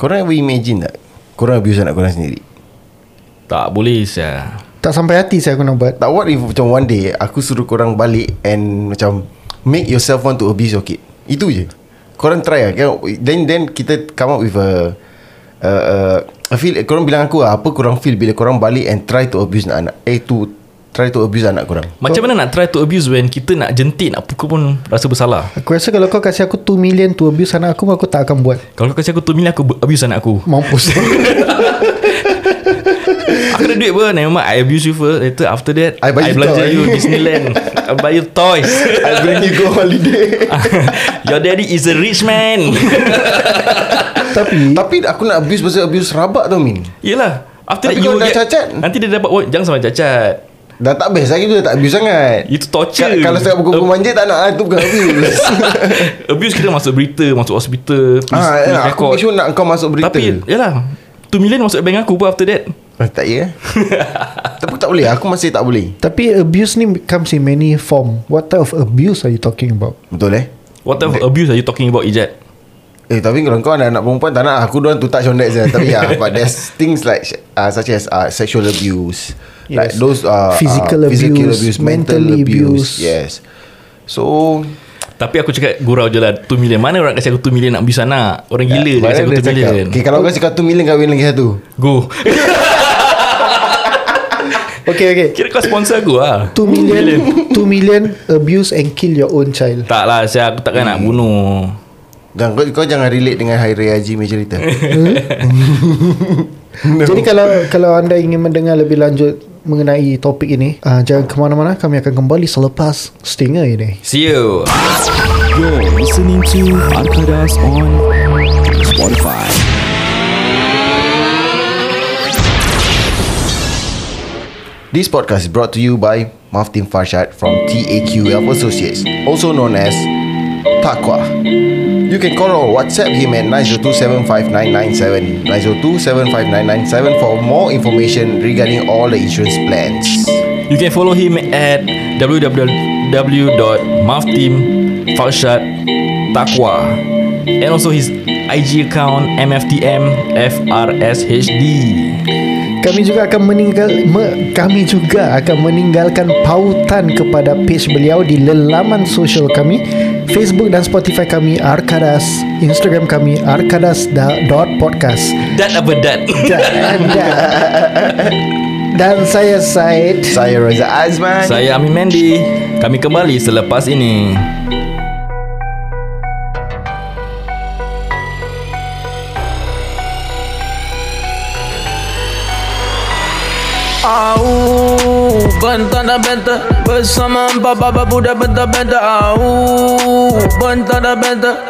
Korang ever imagine tak? Korang abuse anak korang sendiri? Tak boleh saya. Tak sampai hati saya aku nak buat. Tak what if macam one day Aku suruh korang balik And macam Make yourself want to abuse your kid? Itu je. Korang try lah. Then then kita come up with a uh, uh, I feel Korang bilang aku lah Apa korang feel Bila korang balik And try to abuse anak Eh to Try to abuse anak korang. Macam mana nak try to abuse when kita nak jentik, nak pukul pun rasa bersalah. Aku rasa kalau kau kasih aku 2 million to abuse anak aku Aku tak akan buat. Kalau kau kasi aku 2 million, aku abuse anak aku. Mampus. Aku ada duit pun. Mind I abuse you first. Later after that I buy you belanja toy. you Disneyland. I buy you toys. I bring you go holiday. Your daddy is a rich man. Tapi Tapi aku nak abuse Pasal abuse rabak tau Min. Yelah. After Tapi that you kau dah get cacat. Nanti dia dapat oh, Jangan sampai cacat Dah tak best lagi tu Dah tak abuse sangat. Itu torture. Ka- Kalau saya pukul-pukul manja Tak nak ah, Itu bukan abuse. Abuse kita masuk berita Masuk hospital Police, ah, ya, Aku make sure nak kau masuk berita. Tapi Yalah 2 million masuk bank aku pun after that. Ah, Tak ya. Tapi tak boleh Aku masih tak boleh. Tapi abuse ni comes in many form. What type of abuse are you talking about? Betul eh? What type of abuse are you talking about Ijat? Eh tapi kalau kau anak, anak perempuan Tak nak. Aku don't want to touch on that je. Tapi ya But there's things like uh, Such as uh, sexual abuse Like Yes. those uh, Physical uh, Physical abuse, abuse Mental mental abuse. abuse. Yes. So Tapi aku cakap Gurau je lah. 2 million. Mana orang kasi aku 2 million Nak abuse anak Orang gila dia kasi aku 2 million. Okay, Kalau kau cakap 2 million Kahwin lagi satu. Go. Okay okay. Kira kau sponsor aku lah 2 million. 2 million abuse and kill your own child. Tak lah saya Aku takkan nak bunuh. Jangan, kau, kau jangan relate dengan Hari Raya Haji punya cerita. Jadi kalau kalau anda ingin mendengar lebih lanjut mengenai topik ini uh, Jangan ke mana-mana Kami akan kembali selepas stinger ini See you You're listening to Arkadas on Spotify. This podcast is brought to you by Maftin Farshad from TAQF Associates, also known as Takwa. You can call or WhatsApp him at 902-75997, 902-75997 for more information regarding all the insurance plans. You can follow him at www.mafteamfarshad.takwa and also his IG account MFTMFRSHD. Kami juga akan meninggal me, kami juga akan meninggalkan pautan kepada page beliau di lelaman sosial kami Facebook dan Spotify kami Arkadas Instagram kami arkadas.podcast Dat apa dat? dan, saya Said Saya Reza Azman. Saya Amin Mendy. Kami kembali selepas ini. Au Bentang dan benta. Bersama empat baba budak benta-benta. Au. Bentang dan benta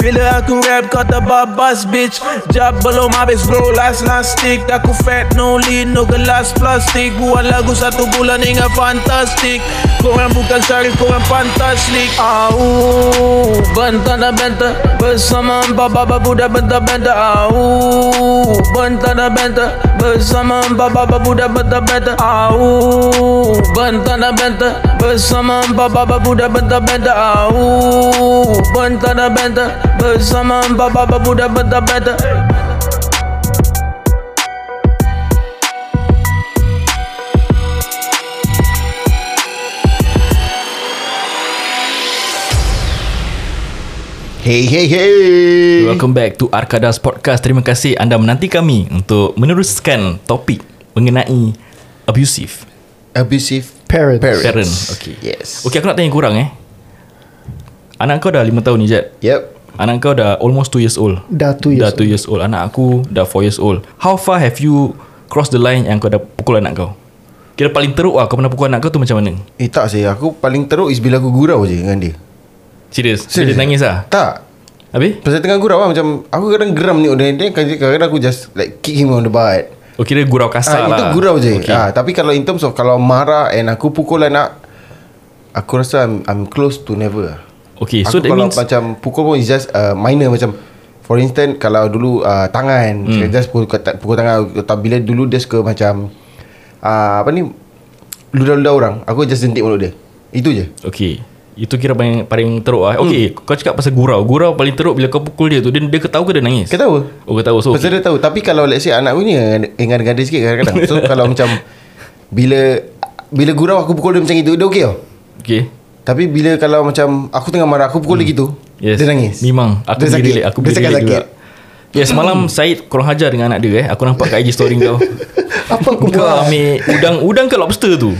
Bila aku rap kata babas bitch. Jab belum habis bro last last stick. Aku fat no lead no gelas plastik. Buat lagu satu bulan hingga fantastik. Korang bukan syarif korang fantastik Au Bentang dan benta Bersama empat baba budak benta-benta Au Bentang dan benta Bersama empat baba budak benta-benta Au Bentang dan benta Bersama empat baba budak benta-benta Au Bentang dan benta Bersama empat baba budak benta-benta Hey hey hey. Welcome back to Arkadas Podcast. Terima kasih anda menanti kami untuk meneruskan topik mengenai abusive Abusive Parents. parents. parent. Okay. Yes. Okay, aku nak tanya kurang eh. Anak kau dah 5 tahun ni, Jad. Yep. Anak kau dah almost 2 years old. Dah 2 years Dah 2 years old. Anak aku dah 4 years old. How far have you crossed the line yang kau dah pukul anak kau? Kira paling teruk lah kau pernah pukul anak kau tu macam mana? Eh tak saya Aku paling teruk is bila aku gurau je dengan dia Serius? Serius? Dia nangis lah? Tak Habis? Pasal tengah gurau lah Macam Aku kadang geram ni Dia dia kadang-kadang aku just Like kick him on the butt Oh kira gurau kasar ah, lah Itu gurau je okay. ah, Tapi kalau in terms of Kalau marah And aku pukul anak Aku rasa I'm, I'm close to never Okay Aku so that kalau means macam Pukul pun is just uh, Minor macam For instance Kalau dulu uh, Tangan hmm. Just pukul, pukul tangan Atau bila dulu dia suka macam uh, Apa ni Ludah-ludah orang Aku just jentik mulut dia. Itu je. Okay Itu kira paling, paling teruk lah. Okay kau cakap pasal gurau. Gurau paling teruk Bila kau pukul dia tu. Dia, dia ketawa ke dia nangis? Tahu Oh tahu So Pasal okay. dia tahu. Tapi kalau let's say Anak aku ni Engan-engan sikit kadang-kadang. So kalau macam Bila Bila gurau aku pukul dia macam itu Dia okey tau. Okay Tapi bila kalau macam Aku tengah marah Aku pukul dia gitu Yes. Dia nangis. Memang. Aku Dia boleh sakit. relate Aku Dia boleh cakap relate sakit. juga. Ya semalam Syed kurang hajar dengan anak dia eh. Aku nampak kat IG story kau. Apa aku Kau buat? ambil Udang Udang ke lobster tu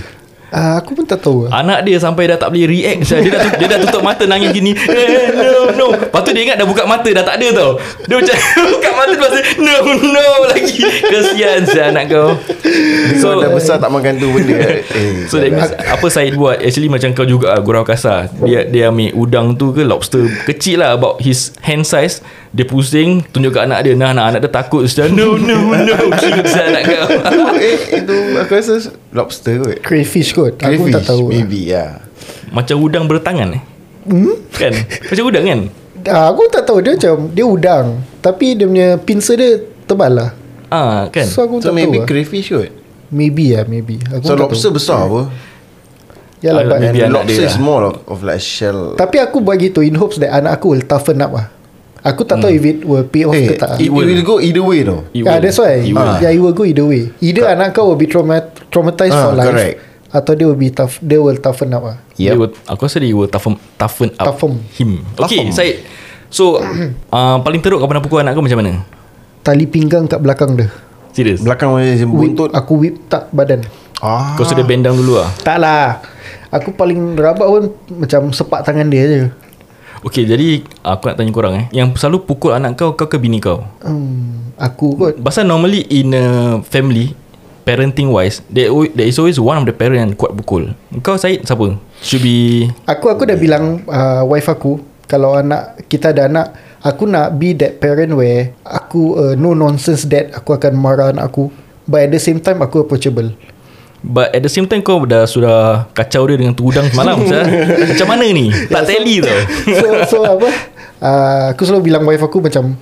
uh, Aku pun tak tahu. Anak dia sampai dah tak boleh react. Dia dah, tu- dia dah tutup mata nangis gini. Eh, No no. Lepas tu dia ingat dah buka mata Dah tak ada tau. Dia macam buka mata Lepas tu No no lagi. Kesian Syah anak kau. So dah besar tak makan tu benda. Eh, So that means Apa Syed buat? Actually macam kau juga lah, Gurau kasar. Dia dia ambil udang tu ke Lobster Kecil lah About his hand size Dia pusing Tunjuk kat anak dia. Nah, nah anak dia takut Syah. No no no. Cute Syah anak kau. Eh, Itu aku rasa Lobster kot. Crayfish kot. Aku Crayfish tak tahu lah. Maybe ya. Macam udang bertangan eh? Hmm? Kan? Macam udang kan? Ah, Aku tak tahu. Dia macam Dia udang. Tapi dia punya Pincer dia Tebal lah. Ah kan? So aku So tak maybe tahu lah. crayfish kot? Maybe lah Maybe. Aku So tak lobster tahu. besar apa? Yalah Ah, but maybe And anak lobster is lah. more of, of like shell. Tapi aku buat gitu In hopes that anak aku Will toughen up lah Aku tak tahu if it will pay off Eh, ke tak it, it will go either way tau It Yeah, will. that's why. It will. Yeah, it will go either way. Either anak kau will be trauma- traumatized Ah, for life, correct. atau dia will be tough. They will toughen up. Ah. Dia will, aku rasa dia will toughen, toughen up Toughen. him. Okay. Syed. So, uh, paling teruk kau pernah pukul anak kau macam mana? Tali pinggang kat belakang dia. Serius? Belakang macam buntut aku whip tak badan. ah. Kau sudah bend down dulu lah. Tak lah. Aku paling rabak pun macam sepak tangan dia je. Okay, jadi aku nak tanya korang eh. Yang selalu pukul anak kau, kau ke bini kau? Hmm, aku kot. Pasal normally in a family, parenting wise, there, there is always one of the parent yang kuat pukul. Kau Syed siapa? Should be... Aku aku dah bilang uh, wife aku kalau anak kita ada anak aku nak be that parent where aku uh, no nonsense dad aku akan marah anak aku but at the same time aku approachable But at the same time kau dah sudah kacau dia dengan tudang semalam. Macam mana ni? Tak tally tau. so so apa uh, aku selalu bilang wife aku macam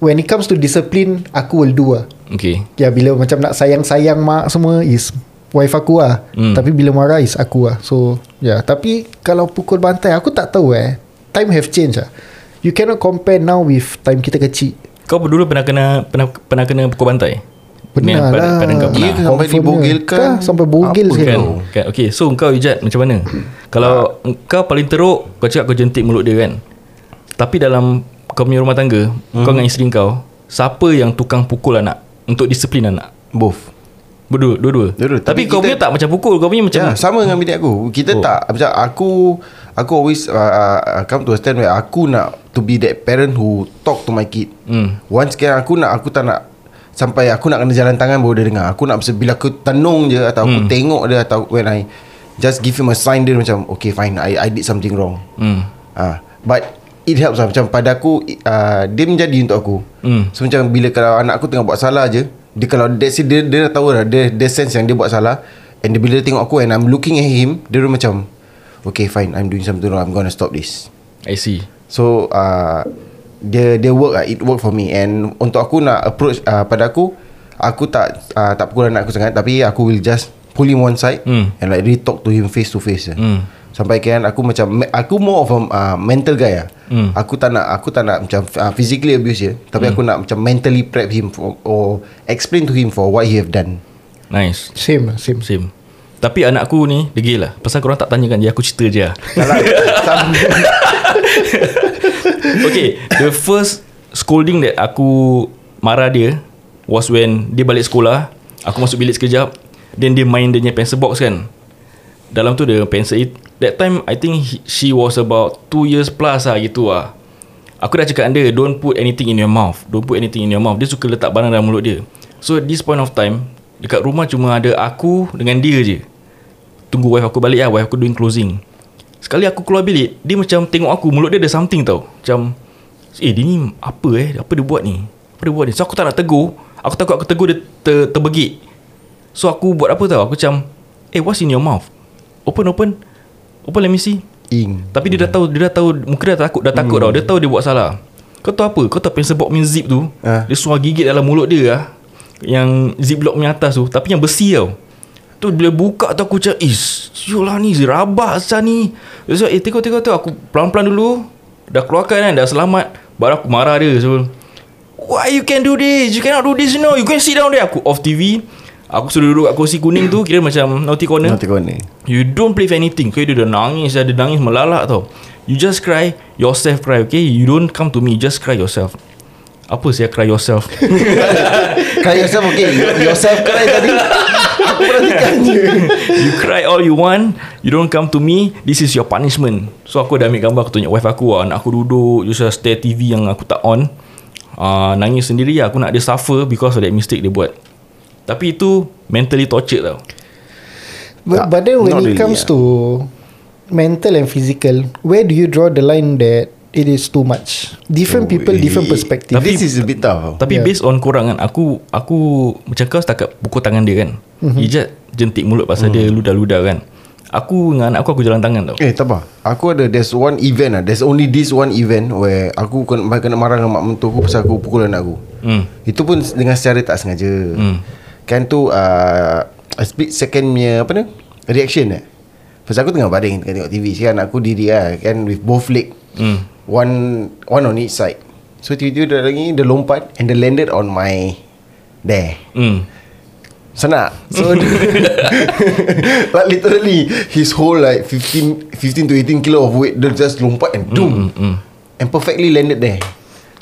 when it comes to discipline aku will do lah Okay. ya bila macam nak sayang-sayang mak semua is wife aku lah Hmm. tapi bila marah is aku lah so ya yeah. tapi kalau pukul bantai aku tak tahu eh time have changed lah you cannot compare now with time kita kecil Kau dulu pernah kena pernah pernah kena pukul bantai? Pernah pada, lah pada kau pernah. Ke? Sampai dibogilkan. Kah, Sampai bogil Apa sekali Kan, kan Okay so kau Ijat macam mana Kalau kau paling teruk Kau cakap kau jentik mulut dia kan Tapi dalam Kau punya rumah tangga hmm. Kau dengan isteri kau Siapa yang tukang pukul anak Untuk disiplin anak Both Berdua Dua-dua Dua-dua. Tapi, Tapi kau punya tak macam pukul Kau punya macam Ya, sama dengan bini aku. Kita Oh. tak macam aku aku always uh, uh, come to a stand where aku nak to be that parent who talk to my kid. Hmm. Once kan aku nak aku tak nak sampai aku nak kena jalan tangan baru dia dengar. Aku nak bila aku tenung je atau aku Hmm. tengok dia atau when I just give him a sign dia macam okay fine I I did something wrong. hmm. Ah, but it helps lah macam pada aku uh, dia menjadi untuk aku. Hmm. So macam bila kalau anak aku tengah buat salah je, dia kalau dia dia, dia dah tahu dah dia dia sense yang dia buat salah and dia, bila dia tengok aku and I'm looking at him, dia dah macam okay fine I'm doing something wrong. I'm gonna stop this. I see So uh, dia dia work lah it work for me and untuk aku nak approach uh, pada aku aku tak uh, tak pukul anak aku sangat tapi aku will just pull him one side Hmm. and like really talk to him face to face. Hmm. Sampai kan aku macam aku more of a uh, mental guy lah. Hmm. Aku tak nak aku tak nak macam uh, physically abuse dia tapi aku nak macam mentally prep him for, or explain to him for what he have done. Nice same lah same Same Tapi anak aku ni Degil lah. Pasal korang tak tanyakan dia Aku cerita je lah. Salah. Okay The first Scolding that aku Marah dia Was when Dia balik sekolah Aku masuk bilik sekejap Then dia main dia punya pencil box kan. Dalam tu ada pencil it. That time I think he, She was about 2 years plus lah gitu lah. Aku dah cakap dia Don't put anything in your mouth. Don't put anything in your mouth. Dia suka letak barang dalam mulut dia. So at this point of time Dekat rumah cuma ada aku Dengan dia je. Tunggu wife aku balik lah Wife aku doing closing. Sekali aku keluar bilik Dia macam tengok aku Mulut dia ada something tau. Macam Eh dia ni apa eh? Apa dia buat ni? Apa dia buat ni? So aku tak nak tegur. Aku takut aku tegur dia ter, terbegik So aku buat apa tau? Aku macam Eh what's in your mouth? Open open. Open let me see. Ing. Tapi dia dah tahu Dia dah tahu Muka dia dah takut Dah takut tau. Dia tahu dia buat salah. Kau tahu apa? Kau tahu pencil box zip tu? Ah. Dia suar gigit dalam mulut dia lah Yang ziplock punya atas tu Tapi yang besi tau. Tu bila buka tu aku macam Is Yolah ni Rabak asal ni. So eh tengok tengok tu Aku pelan-pelan dulu Dah keluarkan kan Dah selamat Baru aku marah dia So Why you can do this? You cannot do this you know. You can sit down there. Aku off TV Aku suruh duduk kat kursi kuning tu Kira macam naughty corner. Kau ni. You don't play anything. Kau dia dah nangis Dia nangis melalak tau. You just cry Yourself cry okay? You don't come to me Just cry yourself Apa saya cry yourself Cry yourself okay. Yourself cry tadi. Aku perhatikan je. You cry all you want You don't come to me This is your punishment So aku dah ambil gambar Aku tunjuk wife aku lah Anak aku duduk Just stare TV yang aku tak on uh, Nangis sendiri lah Aku nak dia suffer Because of that mistake dia buat Tapi itu Mentally tortured tau But, but then when it really, comes yeah. to mental and physical, where do you draw the line that it is too much? Different Oh, people, eh, different perspective. Tapi- This is a bit tough. Tapi Yeah. based on korang kan Aku Aku Macam kau setakat Pukul tangan dia kan mm-hmm. Ijat jentik mulut Pasal dia ludah-ludah kan Aku dengan anak aku Aku jalan tangan tau Eh tak apa Aku ada There's one event lah There's only this one event Where aku kena, kena marah dengan mak mentua aku Pasal aku pukul anak aku hmm. Itu pun dengan secara tak sengaja Hmm. Kan tu uh, A split second punya Apa ni Reaction eh Pasal aku tengah baring Tengah tengok TV Sekarang anak aku diri lah Kan with both leg Hmm. One One on each side So tiba-tiba dia lagi Dia lompat And dia landed on my There Hmm. Senak So Like literally His whole like 15 15 to 18 kilo of weight Dia just lompat and doom mm, mm. And perfectly landed there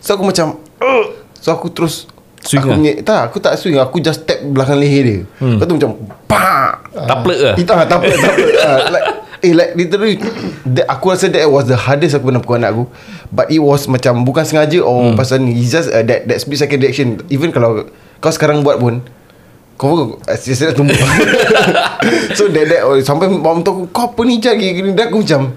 So aku macam "Ugh." So aku terus Swing aku lah? punya, Tak aku tak swing Aku just tap belakang leher dia hmm. Kau tu macam Pak Taplek lah Itu ah, tak apa Tak apa Ah, Like Eh like literally that, Aku rasa that was the hardest Aku pernah pukul anak aku. But it was macam Bukan sengaja Or hmm. pasal ni. It's just uh, that, that split second reaction. Even kalau Kau sekarang buat pun kau pun Saya nak tumbuk. So that, that oh, Sampai mak mentua aku Kau apa ni Jad gini Dan aku macam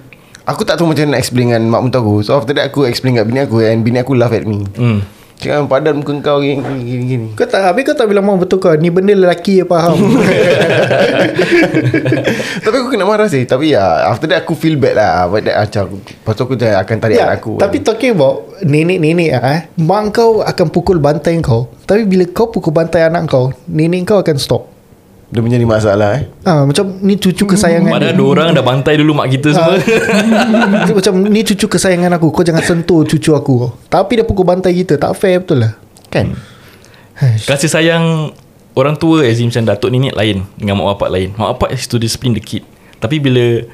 Aku tak tahu macam nak explain dengan mak mentua aku. So after that aku explain kat bini aku And bini aku laugh at me. Hmm. Cakap padan muka kau gini gini gini. Kau tak Habis kau tak bilang mau betul kau Ni benda lelaki ya faham. Tapi aku kena marah sih Tapi ya After that aku feel bad lah. But that macam Lepas tu aku dah akan tarik Ya, anak aku. Tapi talking about Nenek-nenek ah, eh, Mak kau akan pukul bantai kau Tapi bila kau pukul bantai anak kau Nenek kau akan stop Dia menjadi masalah eh? Ah, Macam ni cucu kesayangan Padahal dia. dua orang dah bantai dulu mak kita semua. Macam ni cucu kesayangan aku Kau jangan sentuh cucu aku. Tapi dia pukul bantai kita Tak fair betul lah. Kan? Kasih sayang Orang tua as in macam datuk nenek lain Dengan mak bapak lain. Mak bapak is to discipline the kid. Tapi bila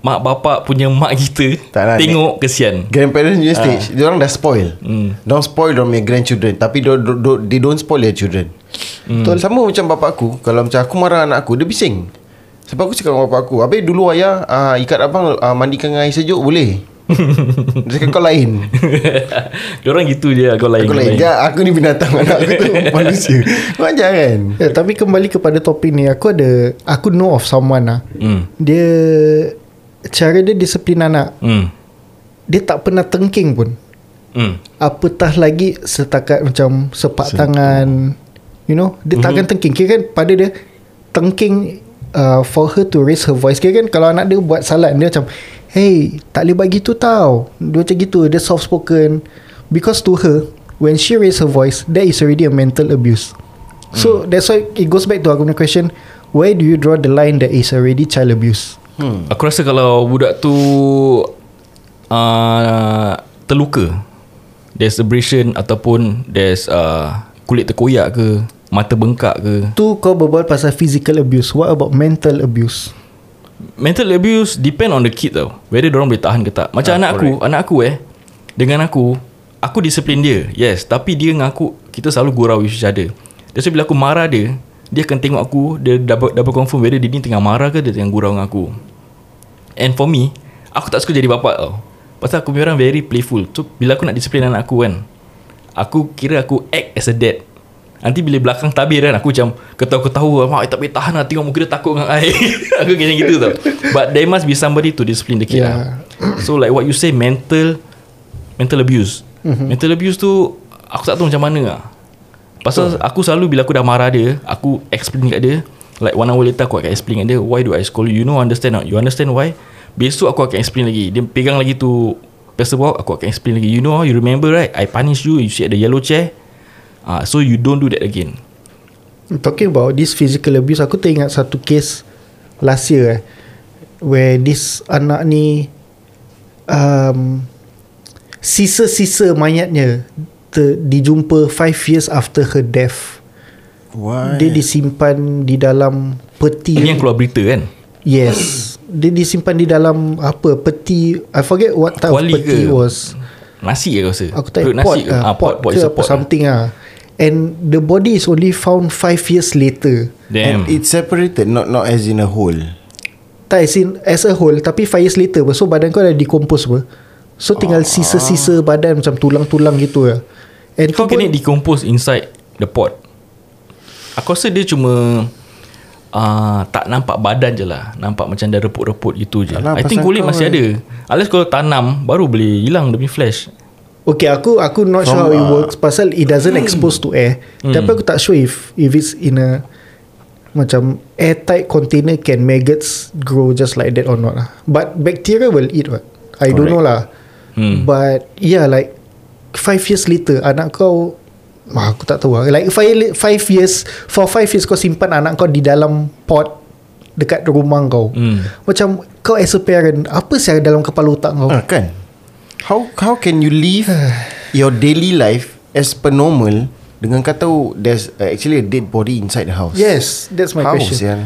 Mak bapak punya mak kita Tak lah, Tengok kesian. Grandparents punya stage Dia orang dah spoil. Hmm. Don't spoil punya grandchildren. Tapi do, do, do, They don't spoil their children Hmm. Betul Sama macam bapak aku Kalau macam aku marah anak aku Dia bising. Sebab aku cakap dengan bapak aku Habis dulu ayah uh, Ikat abang uh, Mandikan dengan air sejuk boleh? Dia cakap kau lain. Diorang gitu je Kau lain Aku lain. Ya aku ni binatang Anak aku tu manusia. Kau ajar kan? Ya, Tapi kembali kepada topik ni Aku ada Aku know of someone lah hmm. Dia Cara dia disiplin anak. Hmm. Dia tak pernah tengking pun. Hmm. Apatah lagi Setakat macam Sepak tangan You know? Dia tak akan tengking. Kira kan pada dia Tengking uh, For her to raise her voice. Kira kan Kalau anak dia buat salah Dia macam Hey Tak boleh buat gitu tau. Dia macam gitu Dia soft spoken. Because to her When she raise her voice That is already a mental abuse. So that's why It goes back to aku punya question Where do you draw the line That is already child abuse? Hmm. Aku rasa kalau budak tu uh, Terluka There's abrasion Ataupun There's uh, Kulit terkoyak ke Mata bengkak ke? Tu kau berbual pasal physical abuse. What about mental abuse? Mental abuse Depend on the kid tau. Whether orang boleh tahan ke tak. Macam Ah, anak aku Anak aku eh. Dengan aku Aku disiplin dia. Yes Tapi dia dengan aku Kita selalu gurau with each other. That's why bila aku marah dia Dia akan tengok aku Dia double, double confirm Whether dia ni tengah marah ke Dia tengah gurau dengan aku. And for me Aku tak suka jadi bapak tau. Pasal aku punya orang very playful. So bila aku nak disiplin anak aku kan Aku kira aku act as a dad Nanti bila belakang tabir kan Aku macam Ketawa-ketawa Mak tak boleh tahan lah Tengok muka dia takut dengan I. Aku kena gitu tau. But there must be somebody To discipline the kid Yeah. lah So like what you say Mental Mental abuse. Mm-hmm. Mental abuse tu Aku tak tahu macam mana lah. Pasal aku selalu Bila aku dah marah dia Aku explain kat dia Like one hour later Aku akan explain kat dia Why do I scold you You know understand not? You understand why? Besok aku akan explain lagi. Dia pegang lagi tu box Aku akan explain lagi. You know You remember right? I punish you. You sit at the yellow chair uh, So you don't do that again? Talking about this physical abuse. Aku teringat satu case Last year eh, Where this anak ni um, Sisa-sisa mayatnya ter, Dijumpa 5 years after her death. Why? Dia disimpan di dalam peti. Ini yang keluar berita kan? Yes. Dia disimpan di dalam Apa? Peti. I forget what type Kuali of peti ke? was. Nasi ke kau rasa? Aku tak ingat. Pot, ke? uh, Ah, pot, pot, is ke a apa pot lah. something ah. And the body is only found 5 years later Damn And it's separated Not not as in a whole Tak as in As a whole Tapi 5 years later apa, So badan kau dah decompose apa So tinggal Ah. sisa-sisa badan Macam tulang-tulang gitu lah And How can pun, it decompose inside the pot? Aku rasa dia cuma uh, tak nampak badan je lah. Nampak macam dah reput-reput gitu je. Alah, I think kulit masih kan- ada. Unless kalau tanam, baru boleh hilang punya flash. Okay aku Aku not sure From, how it uh, works. Pasal it doesn't expose to air. Tapi aku tak sure if If it's in a Macam Airtight container Can maggots Grow just like that or not lah. But bacteria will eat what? I don't Correct. know lah. Hmm. But Yeah like Five years later Anak kau Wah, aku tak tahu lah. Like five, five years For five years kau simpan anak kau Di dalam pot Dekat rumah kau. Hmm. Macam Kau as a parent Apa sih dalam kepala otak kau? Ah, kan How how can you live Your daily life As per normal Dengan kau tahu There's uh, actually a dead body Inside the house? Yes That's my How question. Sian?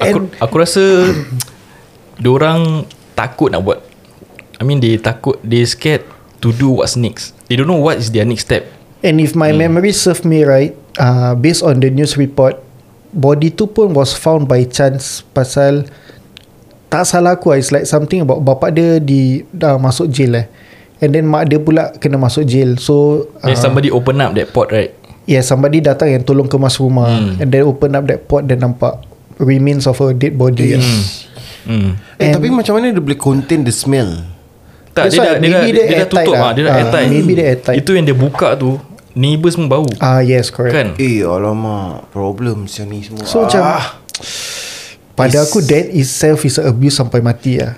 Aku, And- aku rasa orang takut nak buat I mean they takut They scared To do what's next. They don't know what is their next step. And if my memory serve me right, uh, based on the news report, body tu pun was found by chance pasal tak salah aku lah, it's like something about bapak dia di dah masuk jail eh. And then mak dia pula kena masuk jail. So Then somebody open up that pot right yeah, somebody datang yang tolong kemas rumah Hmm. and then open up that pot dan nampak remains of a dead body. Yes. hmm. Eh And- tapi macam mana Dia boleh contain the smell Tak dia why dah, dia, dah, maybe dia, dia dia dah tutup lah. lah. Dia dah Ah, airtight maybe dia airtight. Itu yang dia buka tu Neighbours pun bau Ah yes, correct. Kan Eh alamak Problem sian ni semua So macam ah, pada Is- aku that itself is abuse sampai mati lah.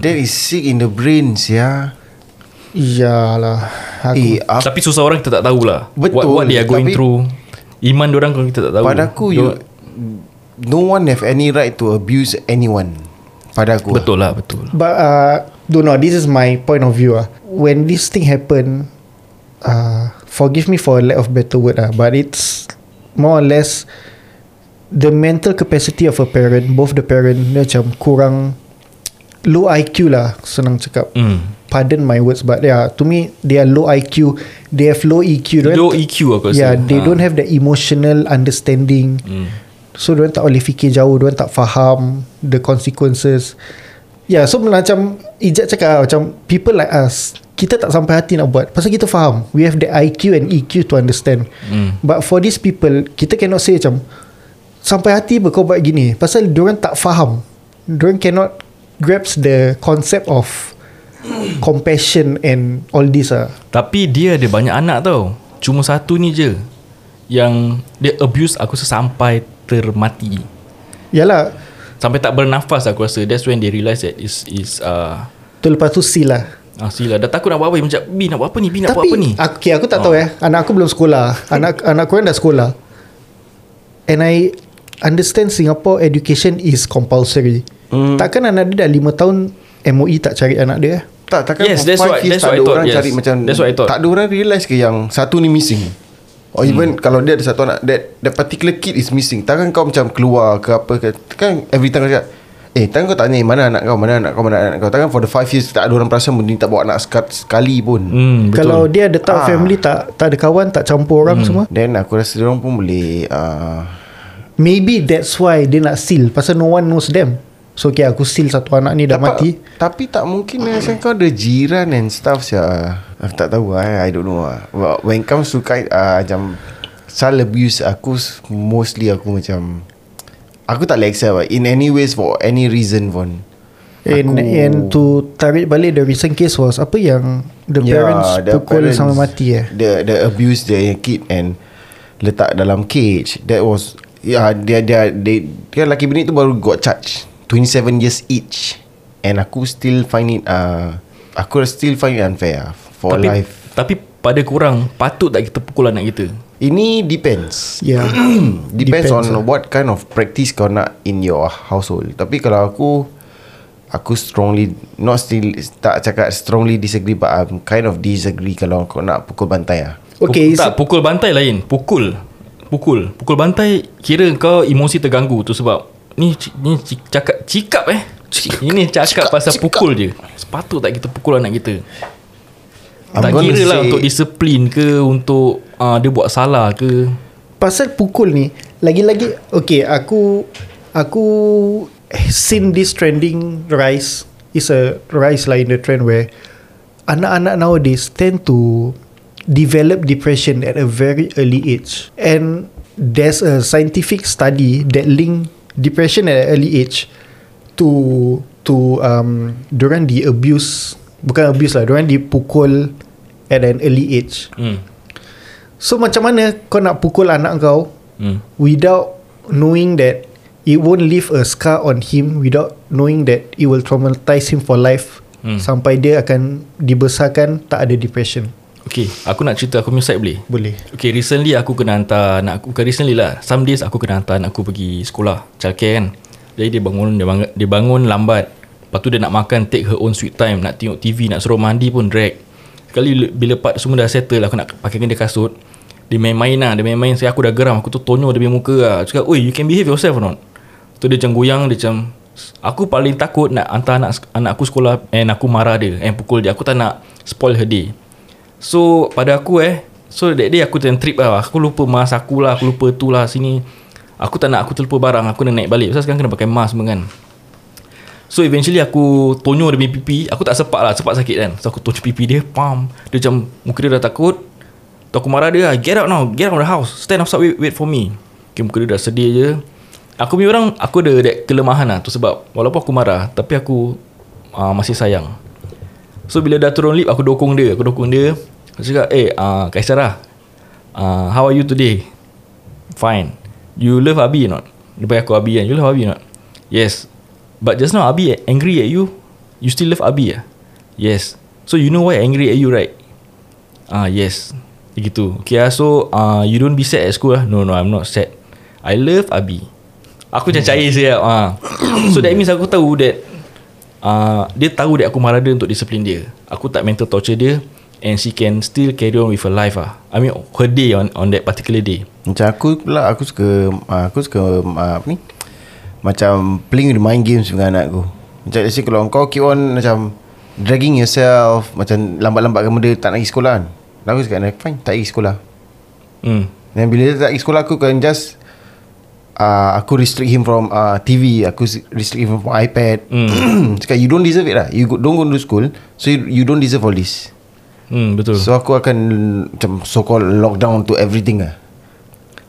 That is sick in the brain ya. Iyalah. Aku Eh ap- Tapi susah orang kita tak tahulah Betul, what, what they are going tapi- through Iman orang kalau kita tak tahu Pada aku you, No one have any right To abuse anyone Pada aku Betul lah betul But uh, don't know. This is my point of view. Ah, when this thing happen, uh, forgive me for a lack of better word. Ah, but it's more or less the mental capacity of a parent. Both the parent dia macam kurang low IQ lah. Senang cakap. hmm. Pardon my words, but yeah, to me they are low IQ. They have low EQ. Low tak- EQ aku rasa Yeah, they Ha. don't have the emotional understanding. hmm. So diorang tak boleh fikir jauh Diorang tak faham The consequences Yeah so macam Ijat cakap Macam people like us Kita tak sampai hati nak buat Pasal kita faham We have the IQ and EQ to understand Hmm. But for these people Kita cannot say macam Sampai hati apa kau buat gini Pasal diorang tak faham Diorang cannot Grasp the concept of Compassion and all this ah. Tapi dia ada banyak anak tau. Cuma satu ni je Yang Dia abuse aku rasa sampai termati. Yalah. Sampai tak bernafas aku rasa. That's when they realise that is is uh, Tu lepas tu lah Ah, sila. Dah takut nak buat apa. Macam Bi nak buat apa ni? Bi nak buat Tapi apa ni? aku, okay, aku tak Oh. tahu eh. Anak aku belum sekolah. Anak anak aku dah sekolah. And I Understand Singapore education is compulsory. Hmm. Takkan anak dia dah 5 tahun MOE tak cari anak dia? Eh? Tak takkan Yes, that's five what- years that's tak what ada thought, orang yes. cari macam That's what I thought. Tak ada orang realise ke yang Satu ni missing? Or even kalau dia ada satu anak That that particular kid is missing. Takkan kau macam keluar ke apa ke? Kan every time kau cakap Eh takkan kau tanya Mana anak kau? Mana anak kau? Mana anak kau? Takkan for the five years Tak ada orang perasan Benda ni tak bawa anak sekat, sekali pun. Hmm, betul. Kalau dia ada tak Ah. family tak tak ada kawan tak campur orang semua? Then aku rasa Diorang pun boleh uh, Maybe that's why dia nak seal. Pasal no one knows them So okay aku seal satu anak ni dah mati Tapi tak mungkin lah Macam kau ada jiran and stuff sia. Aku tak tahu lah I don't know lah But When it comes to kind uh, Macam Child abuse Aku Mostly aku macam Aku tak accept lah In any ways For any reason pun And, Aku- and to tarik balik the recent case was apa yang the parents Ya, the pukul parents, sampai mati eh. The the abuse their kid and letak dalam cage. That was yeah, dia dia they dia laki bini tu baru got charged 27 years each. And aku still find it uh, aku still find it unfair for tapi, life. Tapi pada korang Patut tak kita pukul anak kita Ini depends. Yeah. Depends, Depends on lah. what kind of practice kau nak in your household. Tapi kalau aku aku strongly not still tak cakap strongly disagree but I'm kind of disagree kalau kau nak pukul bantai lah. Okay, Puk- Tak pukul bantai lain Pukul Pukul Pukul bantai Kira kau emosi terganggu tu sebab Ni ni cakap Cikap eh? Ini cakap, Cikap, pasal cikap. pukul je. Sepatut tak kita pukul anak kita? I'm Tak kira lah untuk disiplin ke Untuk uh, dia buat salah ke? Pasal pukul ni lagi-lagi okay aku aku seen this trending rise. Is a rise lah in the trend where anak-anak nowadays tend to develop depression at a very early age. And there's a scientific study that link depression at an early age to to um during the abuse bukan abuse lah during dipukul at an early age hmm. So macam mana kau nak pukul anak kau Hmm. without knowing that it won't leave a scar on him without knowing that it will traumatize him for life Hmm. sampai dia akan dibesarkan tak ada depression. Okay Aku nak cerita Aku punya side boleh? Boleh. Okay recently aku kena hantar anak aku Bukan recently lah. Some days aku kena hantar anak aku pergi sekolah Childcare kan. Jadi dia bangun Dia bangun, dia bangun lambat. Lepas tu dia nak makan Take her own sweet time. Nak tengok TV Nak suruh mandi pun drag. Sekali bila part semua dah settle Aku nak pakaikan dia kasut. Dia main-main lah Dia main-main. Saya aku dah geram. Aku tu tonyo dia punya muka lah. Cakap Oi you can behave yourself or not? Tu dia macam goyang Dia macam Aku paling takut nak hantar anak, anak aku sekolah And aku marah dia. And pukul dia. Aku tak nak spoil her day So pada aku eh So that day aku macam trip lah. Aku lupa mask aku lah Aku lupa tu lah sini. Aku tak nak aku terlupa barang Aku nak naik balik. Pasal sekarang kena pakai mask semua kan. So eventually aku tonyo punya pipi Aku tak sepak lah Sepak sakit kan. So aku tonyo pipi dia Pam. Dia macam Muka dia dah takut. Tu aku marah dia Get out now Get out of the house. Stand outside wait, wait for me. Okay, Muka dia dah sedih je. Aku punya orang Aku ada that kelemahan lah Tu sebab Walaupun aku marah Tapi aku uh, Masih sayang So bila dah turun lift Aku dokong dia. Aku dokong dia. Aku cakap Eh uh, Kaisara uh, How are you today? Fine. You love Abi or not? Panggil aku Abi kan? You love Abi or not? Yes. But just now Abi angry at you? You still love Abi ah? Yes. So you know why I angry at you right? Ah yes. Dia Gitu. Okay ah, so uh, You don't be sad at school ah? No no I'm not sad. I love Abi. Aku macam cair saya ah. So that means aku tahu that uh, Dia tahu that aku marah dia untuk disiplin dia. Aku tak mental torture dia And she can still carry on with her life ah. I mean her day on on that particular day. Macam aku pula Aku suka uh, Aku suka uh, Apa ni? Macam Playing with mind games Dengan anak aku. Macam let's say Kalau kau keep on Macam Dragging yourself Macam lambat-lambatkan benda Tak nak pergi sekolah kan? Dan aku cakap Fine tak pergi sekolah. Hmm. Dan bila dia tak pergi sekolah Aku kan just uh, Aku restrict him from uh, TV Aku restrict him from iPad Hmm. Cakap you don't deserve it lah You go, don't go to school So you, you don't deserve all this Hmm, betul. So, aku akan Macam so called Lockdown to everything lah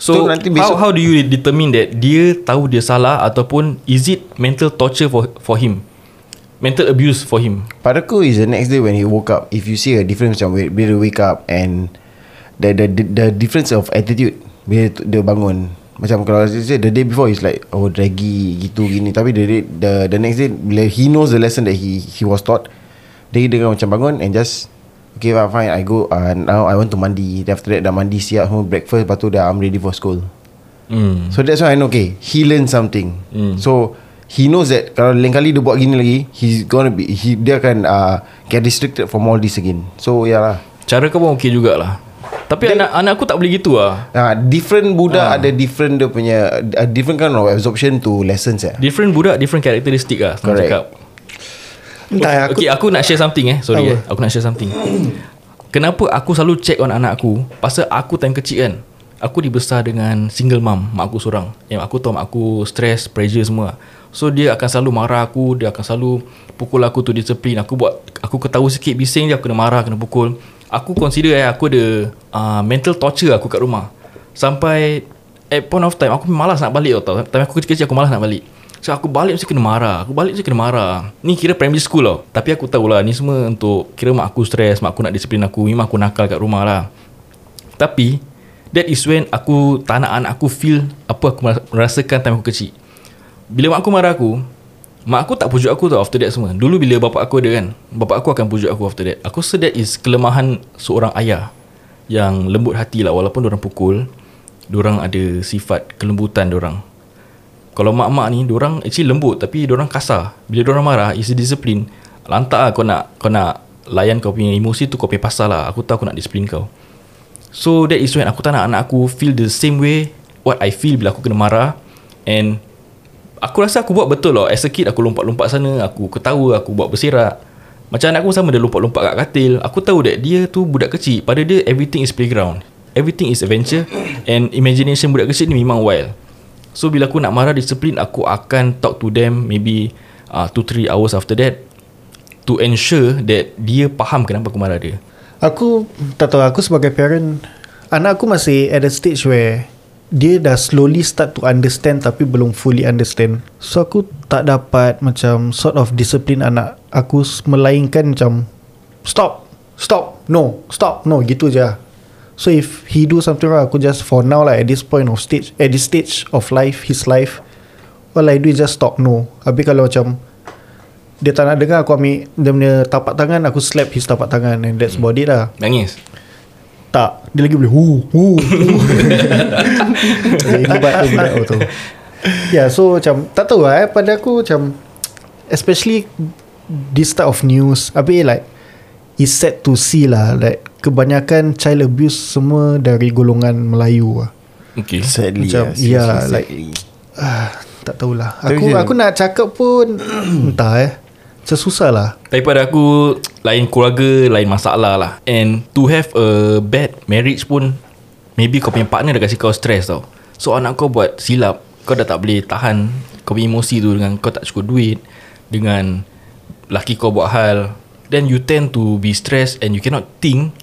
so so nanti how besok- how do you determine that dia tahu dia salah ataupun is it mental torture for for him? Mental abuse for him. Pada aku is the next day when he woke up If you see a difference macam Bila wake up And The the the, the difference of attitude Bila dia bangun Macam kalau say The day before is like Oh draggy Gitu gini. Tapi the, day- the the next day Bila he knows the lesson That he he was taught Dia dia macam bangun And just Okay fine, fine I go uh, Now I want to mandi. Then after that dah mandi siap semua Breakfast. Lepas tu dah I'm ready for school. Hmm. So that's why I know Okay He learned something. Hmm. So He knows that Kalau lain kali dia buat gini lagi He's gonna be he, Dia akan uh, Get restricted from all this again. So ya lah. Cara kau pun okey jugalah. Tapi anak anak aku tak boleh gitu ah. uh, Different budak Ah. ada different Dia punya a Different kind of absorption To lessons ya. Different budak different karakteristik ah. Correct. Cakap. Entah aku Okay aku nak share something eh Sorry Apa? eh Aku nak share something Kenapa aku selalu check on anak aku Pasal aku time kecil kan Aku dibesar dengan single mom Mak aku seorang Yang aku tahu mak aku stress Pressure semua So dia akan selalu marah aku Dia akan selalu Pukul aku tu disiplin Aku buat Aku ketawa sikit bising dia Aku kena marah Kena pukul Aku consider eh Aku ada uh, Mental torture aku kat rumah. Sampai At point of time Aku malas nak balik tau Time aku kecil-kecil Aku malas nak balik. So aku balik mesti kena marah. Aku balik mesti kena marah. Ni kira primary school tau. Tapi aku tahulah Ni semua untuk Kira mak aku stres Mak aku nak disiplin aku. Memang aku nakal kat rumah lah. Tapi That is when aku Tak nak anak aku feel Apa aku merasakan time aku kecil. Bila mak aku marah aku Mak aku tak pujuk aku tau After that semua. Dulu bila bapak aku ada kan Bapak aku akan pujuk aku after that. Aku rasa that is kelemahan Seorang ayah Yang lembut hati lah Walaupun orang pukul Diorang ada sifat kelembutan diorang Kalau mak-mak ni Diorang actually lembut Tapi diorang kasar. Bila diorang marah Is a discipline. Lantak lah kau nak Kau nak Layan kau punya emosi tu Kau punya pasal lah. Aku tahu aku nak disiplin kau. So that is when aku tak nak anak aku Feel the same way What I feel bila aku kena marah. And Aku rasa aku buat betul lah. As a kid aku lompat-lompat sana Aku ketawa Aku buat berserak Macam anak aku sama Dia lompat-lompat kat katil. Aku tahu that Dia tu budak kecil. Pada dia everything is playground. Everything is adventure. And imagination budak kecil ni memang wild. So bila aku nak marah disiplin Aku akan talk to them Maybe 2-3 uh, hours after that To ensure that Dia faham kenapa aku marah dia. Aku tak tahu aku sebagai parent anak aku masih at a stage where dia dah slowly start to understand tapi belum fully understand. So aku tak dapat macam sort of discipline anak aku melainkan macam stop, stop, no, stop, no gitu je. So if he do something wrong aku just for now like at this point of stage at this stage of life his life all I do is just stop no. Habis kalau macam dia tak nak dengar aku ambil dia punya tapak tangan aku slap his tapak tangan and that's about it lah Nangis tak. Dia lagi boleh hu hu buat tu budak tu. Yeah so macam tak tahu lah eh pada aku macam especially this type of news Habis like is sad to see lah like kebanyakan child abuse semua dari golongan Melayu lah. Okay. Sadly Macam, seriously, yeah, like- sadly. ah, tak tahulah aku aku nak cakap pun entah eh macam susah lah Daripada aku Lain keluarga Lain masalah lah. And to have a Bad marriage pun Maybe kau punya partner Dah kasi kau stress tau. So anak kau buat silap. Kau dah tak boleh tahan Kau punya emosi tu Dengan kau tak cukup duit Dengan Laki kau buat hal. Then you tend to be stressed And you cannot think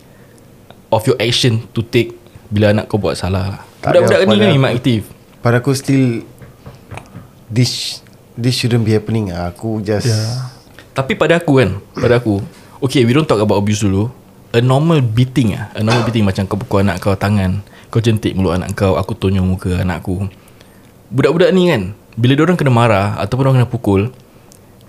Of your action To take Bila anak kau buat salah lah. Tak ada Budak-budak ni pada kan aku. memang aktif Pada aku still This This shouldn't be happening. Aku just Yeah. Tapi pada aku kan Pada aku Okay we don't talk about abuse dulu. A normal beating ah, A normal beating macam kau pukul anak kau tangan Kau jentik mulut anak kau Aku tonyong muka anak aku Budak-budak ni kan Bila orang kena marah Ataupun orang kena pukul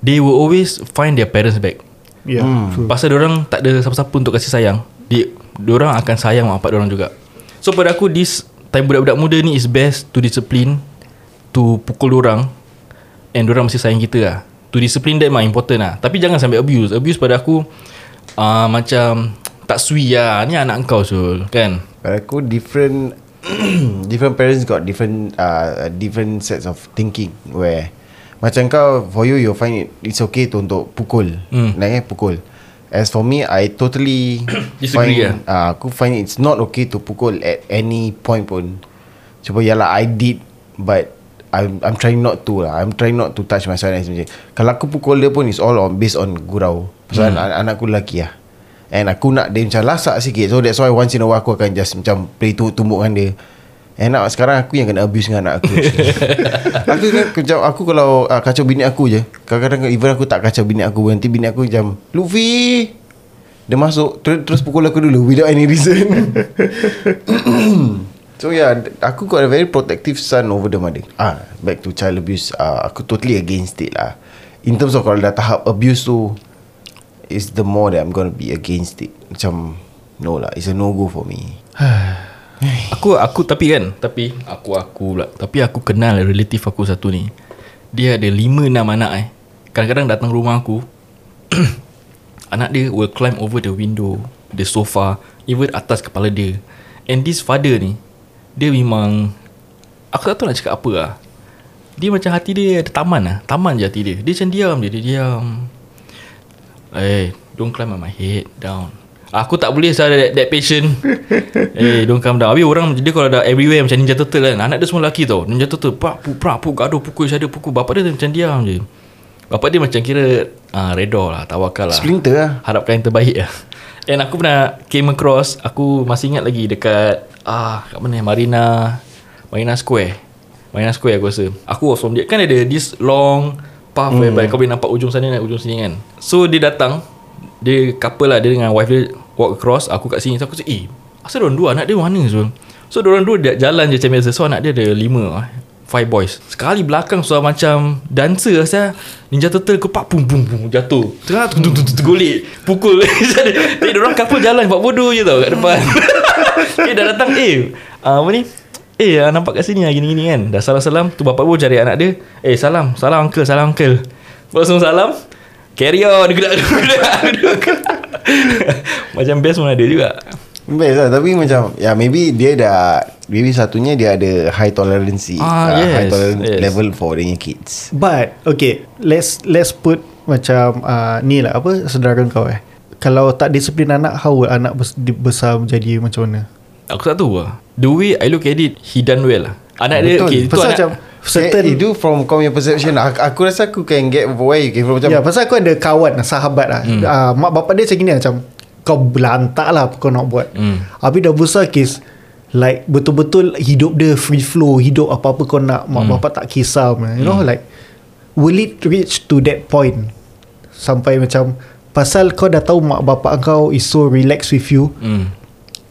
They will always find their parents back. Yeah hmm. Pasal orang tak ada siapa-siapa untuk kasih sayang. Dia orang akan sayang mak bapak orang juga. So pada aku this Time budak-budak muda ni is best To discipline To pukul orang And orang mesti sayang kita lah To discipline them lah important lah. Tapi jangan sampai abuse. Abuse pada aku uh, Macam Tak sui lah. Ni anak kau Sul Kan? Pada aku different different parents got different uh, different sets of thinking where macam kau for you you find it it's okay to untuk pukul. Hmm. hmm. eh pukul. As for me I totally Disagree find uh, aku find it's not okay to pukul at any point pun. Cuma yalah I did but I'm I'm trying not to lah. I'm trying not to touch my son macam kalau aku pukul dia pun it's all on based on gurau. Pasal hmm. anak, anak aku lelaki lah. And aku nak dia macam lasak sikit. So that's why once in a while Aku akan just macam Play tu tumbuk dengan dia. And nak sekarang aku yang kena abuse dengan anak aku. Aku kan macam Aku kalau uh, kacau bini aku je Kadang-kadang even aku tak kacau bini aku Nanti bini aku macam Luffy! Dia masuk terus, terus pukul aku dulu Without any reason So yeah Aku got a very protective son Over the mother. Ah, Back to child abuse uh, Aku totally against it lah. In terms of Kalau dah tahap abuse tu Is the more that I'm gonna be against it. Macam No lah It's a no go for me. Aku aku tapi kan Tapi Aku aku pula. Tapi aku kenal relative aku satu ni. Dia ada lima enam anak eh. Kadang-kadang datang rumah aku Anak dia will climb over the window The sofa Even atas kepala dia. And this father ni Dia memang Aku tak tahu nak cakap apa lah. Dia macam hati dia ada taman lah. Taman je hati dia. Dia macam diam je Dia diam. Eh Don't climb on my head Down. Aku tak boleh saya that, that patient. Eh don't come down. Habis orang Dia kalau dah everywhere Macam Ninja Turtle kan. Anak dia semua lelaki tau. Ninja Turtle Prak puk prak puk Gaduh pukul saya pukul. Bapak dia macam diam je. Bapak dia macam kira uh, Redor lah Tawakal lah. Splinter lah. Harapkan yang terbaik lah And aku pernah Came across Aku masih ingat lagi Dekat ah Kat mana Marina Marina Square. Marina Square aku rasa. Aku was from there. Kan ada this long Path hmm. whereby kau boleh nampak ujung sana dan ujung sini kan. So dia datang Dia couple lah Dia dengan wife dia Walk across Aku kat sini. So aku cakap Eh Asal dua Anak dia mana so So dua dia jalan je macam biasa. So anak dia ada lima Five boys. Sekali belakang Suara macam Dancer asal Ninja Turtle kepak Pum pum pum Jatuh. Tengah tu tu tu tu Golik Pukul. Jadi diorang couple jalan Buat bodoh je tau Kat depan. Eh dah datang. Eh uh, Apa ni? Eh ah, nampak kat sini lah Gini-gini kan? Dah salam-salam Tu bapak pun cari anak dia. Eh salam Salam uncle Salam uncle. Langsung salam. Carry on. Macam best pun ada juga Best lah Tapi macam Ya maybe dia dah Maybe satunya dia ada High tolerance Ah, uh, yes, High tolerance yes. level For dia kids But okay, let's let's put macam uh, ni lah apa saudara kau eh. Kalau tak disiplin anak, how will anak besar menjadi macam mana? Aku tak tahu lah The way I look at it He done well lah Anak dia okay, itu Pasal anak, macam certain Certain Itu from kau punya perception aku, aku rasa aku can get Where you came from Macam Ya pasal aku ada kawan Sahabat lah hmm. uh, Mak bapak dia macam gini Macam Kau belantak lah Apa kau nak buat Hmm. Habis dah besar kes Like betul-betul Hidup dia free flow Hidup apa-apa kau nak Mak Hmm. bapak tak kisah You know like Will it reach to that point Sampai macam Pasal kau dah tahu Mak bapak kau Is so relaxed with you hmm.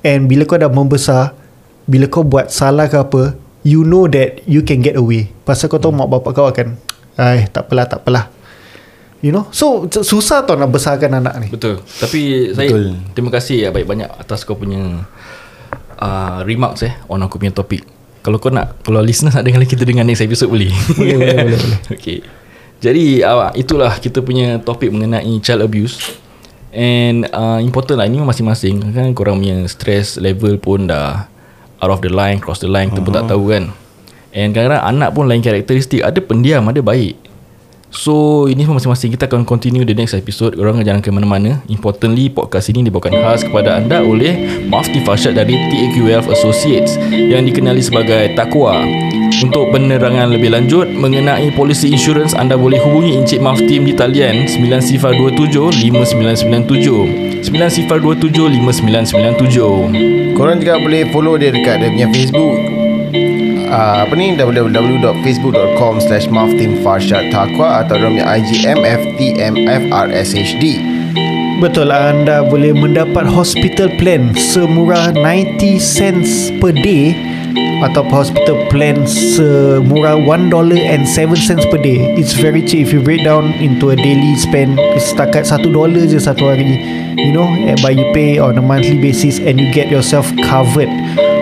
And bila kau dah membesar Bila kau buat salah ke apa You know that You can get away Pasal kau tahu mak bapak kau akan Ay tak apalah tak apalah You know? So susah tau nak besarkan anak ni. Betul. Tapi saya Betul. Terima kasih ya banyak-banyak Atas kau punya uh, Remarks eh On aku punya topik Kalau kau nak Kalau listeners nak dengar Kita dengar next episode boleh. Boleh, boleh, boleh, boleh. Okay. Jadi uh, Itulah kita punya topik Mengenai child abuse. And uh, Important lah Ini masing-masing. Kan korang punya Stress level pun dah Out of the line Cross the line Kita pun tak tahu kan. And kadang-kadang anak pun lain karakteristik. Ada pendiam Ada baik So ini semua masing-masing. Kita akan continue the next episode. Korang jangan ke mana-mana. Importantly Podcast ini dibawakan khas kepada anda Oleh Mafti Farshad dari TAQ Wealth Associates Yang dikenali sebagai Takwa Untuk penerangan lebih lanjut Mengenai polisi insurans Anda boleh hubungi Encik Mafti di talian 9027-5997 9027-5997 Korang juga boleh follow dia dekat dia punya Facebook uh, apa ni? Www.facebook.com slash maftimfarshad takwa atau dia punya IG MFTMFRSHD Betul anda boleh mendapat hospital plan Semurah 90 cents per day Atau hospital plan semurah $1 and 7 cents per day. It's very cheap. If you break down into a daily spend Setakat $1 je satu hari. You know eh, But you pay on a monthly basis And you get yourself covered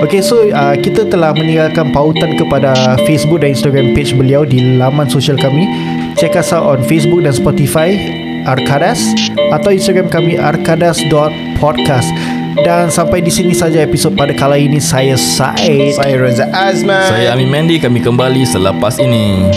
Okay so uh, kita telah meninggalkan pautan kepada Facebook dan Instagram page beliau di laman sosial kami. Check us out on Facebook dan Spotify Arkadas atau Instagram kami arkadas.podcast dan sampai di sini saja episod pada kali ini. Saya Said. Saya Reza Azman. Saya Amin Mendy Kami kembali selepas ini